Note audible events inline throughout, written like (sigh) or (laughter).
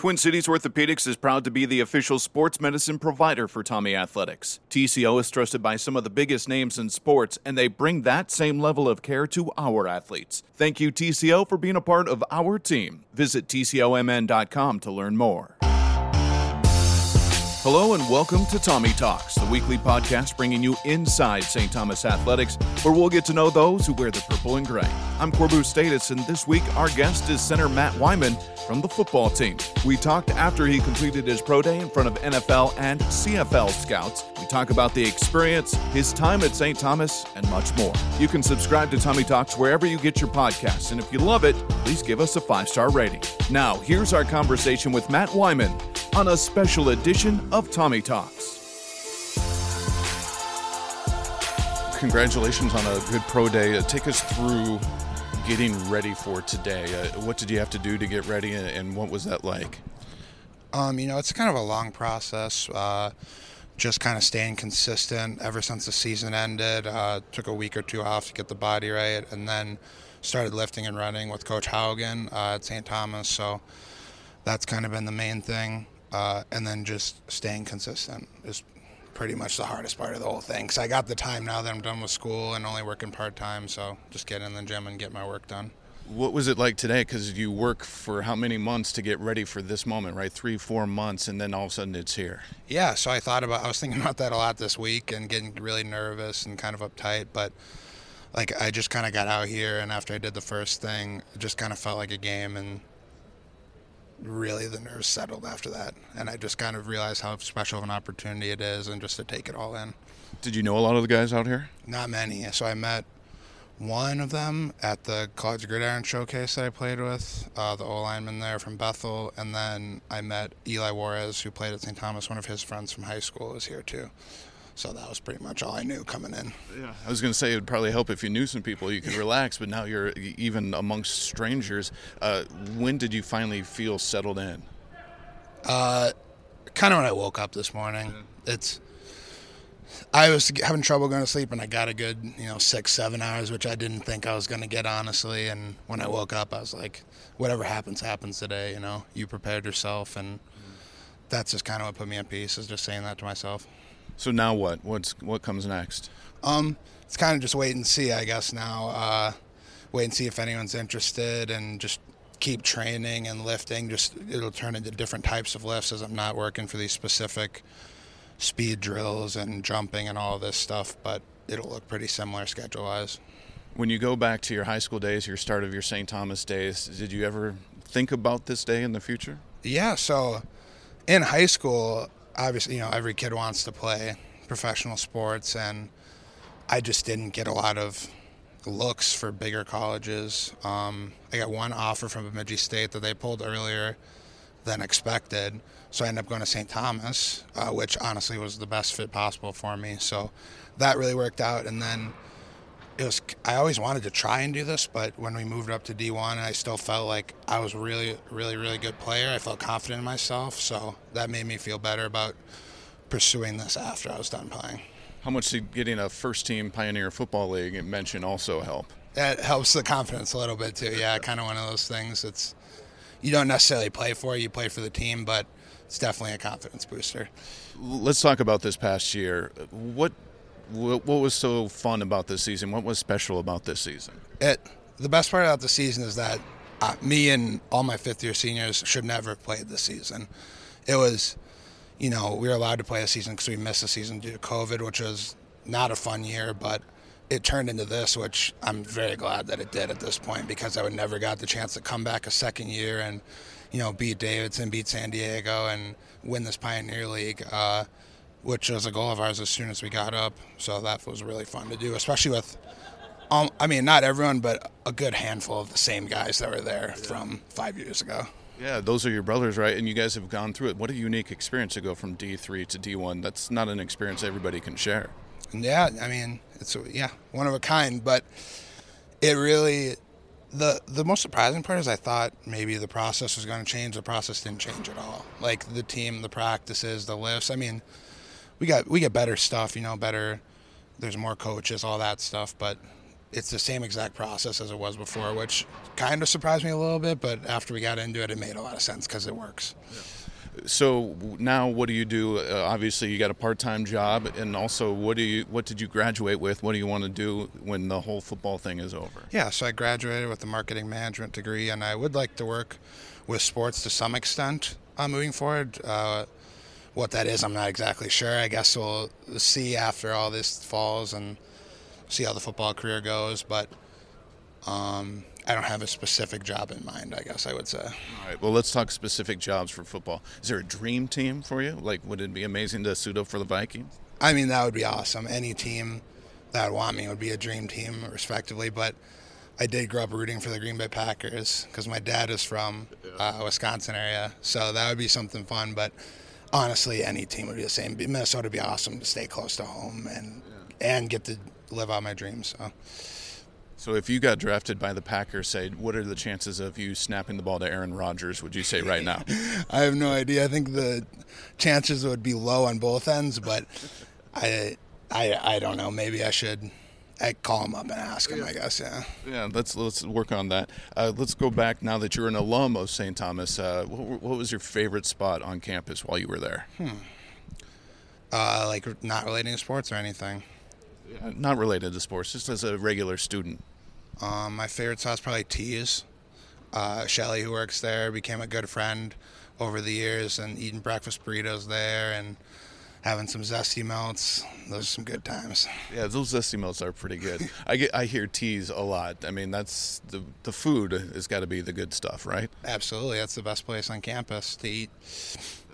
Twin Cities Orthopedics is proud to be the official sports medicine provider for Tommie Athletics. TCO is trusted by some of the biggest names in sports, and they bring that same level of care to our athletes. Thank you, TCO, for being a part of our team. Visit TCOMN.com to learn more. Hello and welcome to Tommie Talks, the weekly podcast bringing you inside St. Thomas Athletics, where we'll get to know those who wear the purple and gray. I'm Corbu Status, and this week our guest is center Matt Weimann from the football team. We talked after he completed his pro day in front of NFL and CFL scouts. We talk about the experience, his time at St. Thomas, and much more. You can subscribe to Tommie Talks wherever you get your podcasts, and if you love it, please give us a five star rating. Now, here's our conversation with Matt Weimann on a special edition of Tommie Talks. Congratulations on a good pro day. Uh, take us through getting ready for today. Uh, what did you have to do to get ready, and, and what was that like? Um, you know, it's kind of a long process. Uh, just kind of staying consistent ever since the season ended. Uh, took a week or two off to get the body right, and then started lifting and running with Coach Haugen uh, at St. Thomas. So that's kind of been the main thing uh, and then just staying consistent is pretty much the hardest part of the whole thing. Because I got the time now that I'm done with school and only working part time, so just get in the gym and get my work done. What was it like today? Because you work for how many months to get ready for this moment, right? Three, four months, and then all of a sudden it's here. Yeah, so I thought about, I was thinking about that a lot this week and getting really nervous and kind of uptight, but like I just kind of got out here, and after I did the first thing, it just kind of felt like a game, and really the nerves settled after that. And I just kind of realized how special of an opportunity it is and just to take it all in. Did you know a lot of the guys out here? Not many. So I met one of them at the College Gridiron Showcase that I played with, uh, the O lineman there from Bethel. And then I met Eli Juarez, who played at St. Thomas. One of his friends from high school was here too. So that was pretty much all I knew coming in. Yeah, I was going to say it would probably help if you knew some people, you could relax. But now you're even amongst strangers. Uh, when did you finally feel settled in? Uh, kind of when I woke up this morning. Yeah. It's I was having trouble going to sleep, and I got a good, you know, six, seven hours, which I didn't think I was going to get, honestly. And when I woke up, I was like, whatever happens, happens today. You know, you prepared yourself, and that's just kind of what put me at peace. Is just saying that to myself. So now what? What's what comes next? Um, it's kind of just wait and see, I guess. Now, uh, wait and see if anyone's interested, and just keep training and lifting. Just it'll turn into different types of lifts as I'm not working for these specific speed drills and jumping and all this stuff, but it'll look pretty similar schedule wise. When you go back to your high school days, your start of your St. Thomas days, did you ever think about this day in the future? Yeah, so in high school, obviously, you know, every kid wants to play professional sports, and I just didn't get a lot of looks for bigger colleges. Um, I got one offer from Bemidji State that they pulled earlier than expected, so I ended up going to St. Thomas, uh, which honestly was the best fit possible for me. So that really worked out, and then it was I always wanted to try and do this, but when we moved up to D1, I still felt like I was really, really, really good player. I felt confident in myself, so that made me feel better about pursuing this after I was done playing. How much did getting a first-team Pioneer Football League mention also help? That helps the confidence a little bit too. Yeah, kind of one of those things. It's you don't necessarily play for you play for the team, but it's definitely a confidence booster. Let's talk about this past year. What what, was so fun about this season? What was special about this season? It the best part about the season is that uh, me and all my fifth year seniors should never have played this season. It was, you know, we were allowed to play a season because we missed a season due to COVID, which was not a fun year, but it turned into this, which I'm very glad that it did at this point because I would never got the chance to come back a second year and, you know, beat Davidson, beat San Diego, and win this Pioneer League. Uh, which was a goal of ours as soon as we got up. So that was really fun to do, especially with, um, I mean, not everyone, but a good handful of the same guys that were there yeah. from five years ago. Yeah, those are your brothers, right? And you guys have gone through it. What a unique experience to go from D3 to D1. That's not an experience everybody can share. Yeah, I mean, it's yeah, one of a kind. But it really, the the most surprising part is I thought maybe the process was going to change. The process didn't change at all. Like the team, the practices, the lifts. I mean, we got we get better stuff, you know, better. There's more coaches, all that stuff, but it's the same exact process as it was before, which kind of surprised me a little bit. But after we got into it, it made a lot of sense because it works. So now, what do you do? Uh, obviously, you got a part-time job, and also, what do you? What did you graduate with? What do you want to do when the whole football thing is over? Yeah, so I graduated with a marketing management degree, and I would like to work with sports to some extent uh, moving forward. Uh, what that is, I'm not exactly sure. I guess we'll see after all this falls and see how the football career goes. But um, I don't have a specific job in mind. I guess I would say. All right. Well, let's talk specific jobs for football. Is there a dream team for you? Like, would it be amazing to suit up for the Vikings? I mean, that would be awesome. Any team that would want me would be a dream team, respectively. But I did grow up rooting for the Green Bay Packers because my dad is from uh, Wisconsin area, so that would be something fun. But honestly, any team would be the same. Minnesota would be awesome to stay close to home and and get to live out my dreams. So. So if you got drafted by the Packers, say, what are the chances of you snapping the ball to Aaron Rodgers? Would you say right now? (laughs) I have no idea. I think the chances would be low on both ends, but (laughs) I, I, I don't know. Maybe I should. I call him up and ask him. I guess. Yeah. Yeah. Let's let's work on that. Uh, let's go back now that you're an alum of St. Thomas. Uh, what, what, was your favorite spot on campus while you were there? Hmm. Uh, like not relating to sports or anything. Yeah, not related to sports, just as a regular student. Um, my favorite sauce probably Teas. Uh, Shelly, who works there, became a good friend over the years, and eating breakfast burritos there, and having some zesty melts. Those are some good times. Yeah, those zesty melts are pretty good. I get I hear teas a lot. I mean, that's the the food has got to be the good stuff, right? Absolutely, that's the best place on campus to eat.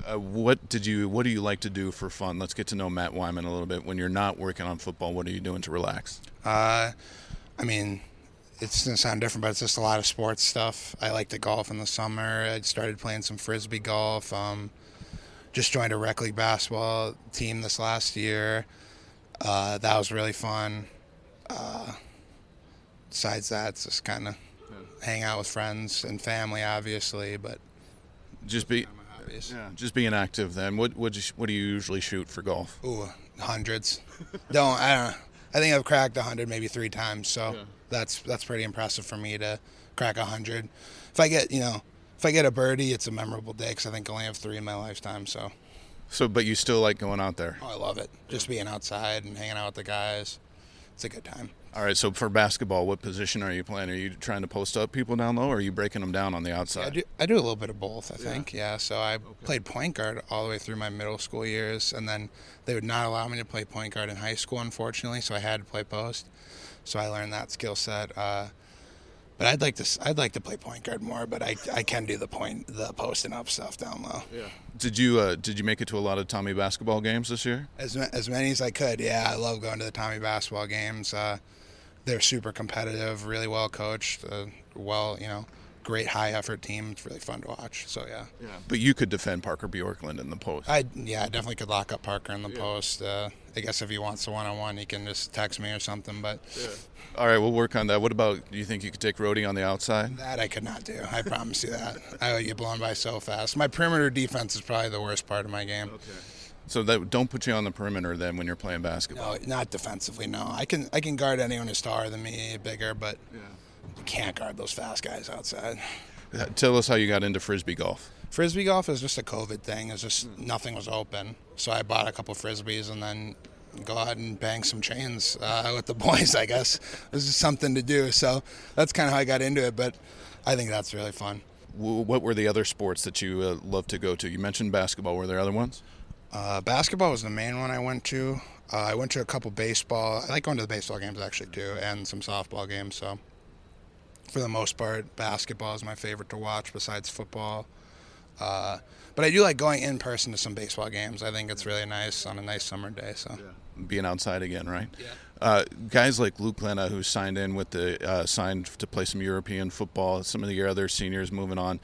Uh, what did you What do you like to do for fun? Let's get to know Matt Weimann a little bit. When you're not working on football, what are you doing to relax? Uh, I mean, it's gonna sound different, but it's just a lot of sports stuff. I like to golf in the summer. I started playing some frisbee golf. Um, just joined a rec league basketball team this last year. Uh, that was really fun. Uh, besides that, it's just kind of hang out with friends and family, obviously, but just be yeah, just being active. Then, what what, you, what do you usually shoot for golf? Ooh, hundreds. don't I don't. I think I've cracked hundred maybe three times. So yeah. that's that's pretty impressive for me to crack hundred. If I get you know if I get a birdie, it's a memorable day because I think I only have three in my lifetime. So. So, but you still like going out there? Oh, I love it. Just being outside and hanging out with the guys. It's a good time. All right. So for basketball, what position are you playing? Are you trying to post up people down low, or are you breaking them down on the outside? Yeah, I, do, I do a little bit of both. I think. Yeah. yeah so I okay. played point guard all the way through my middle school years, and then they would not allow me to play point guard in high school, unfortunately. So I had to play post. So I learned that skill set. Uh, but I'd like to I'd like to play point guard more, but I, I can do the point the posting up stuff down low. Yeah. Did you uh, did you make it to a lot of Tommie basketball games this year? As as many as I could. Yeah, I love going to the Tommie basketball games. Uh, they're super competitive, really well coached, uh, well you know great high effort team. It's really fun to watch. So yeah. Yeah. But you could defend Parker Bjorklund in the post. I yeah, I definitely could lock up Parker in the yeah. post. Uh, I guess if he wants a one on one, he can just text me or something. But yeah. All right, we'll work on that. What about? Do you think you could take Rohde on the outside? That I could not do. I promise you that. (laughs) I would get blown by so fast. My perimeter defense is probably the worst part of my game. Okay. So that don't put you on the perimeter then when you're playing basketball. No, not defensively. No, I can I can guard anyone who's taller than me, bigger, but yeah. You can't guard those fast guys outside. Tell us how you got into frisbee golf. Frisbee golf is just a COVID thing. It's just nothing was open, so I bought a couple frisbees and then go out and bang some chains uh, with the (laughs) boys. I guess this is something to do. So that's kind of how I got into it. But I think that's really fun. What were the other sports that you uh, love to go to? You mentioned basketball. Were there other ones? Uh, basketball was the main one I went to. Uh, I went to a couple baseball. I like going to the baseball games actually too, and some softball games. So for the most part, basketball is my favorite to watch besides football. Uh, but I do like going in person to some baseball games. I think it's really nice on a nice summer day. So yeah. being outside again, right? Yeah. Uh, guys like Luke Lena, who signed in with the uh, signed to play some European football. Some of the other seniors moving on.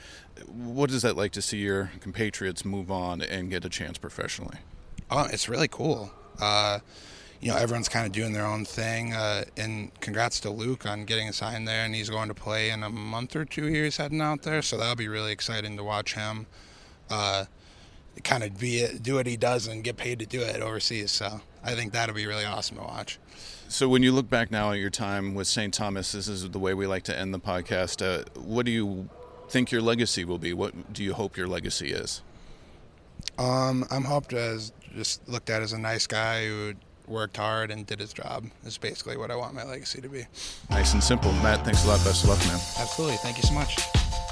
What is that like to see your compatriots move on and get a chance professionally? Oh, it's really cool. You know, everyone's kind of doing their own thing. Uh, and congrats to Luke on getting assigned there, and he's going to play in a month or two here. He's heading out there, so that'll be really exciting to watch him. Uh, kind of be it, do what he does and get paid to do it overseas. So I think that'll be really awesome to watch. So, when you look back now at your time with St. Thomas, this is the way we like to end the podcast. Uh, what do you think your legacy will be? What do you hope your legacy is? Um, I'm hoped as just looked at as a nice guy who worked hard and did his job. Is basically what I want my legacy to be. Nice and simple. Matt, thanks a lot. Best of luck, man. Absolutely. Thank you so much.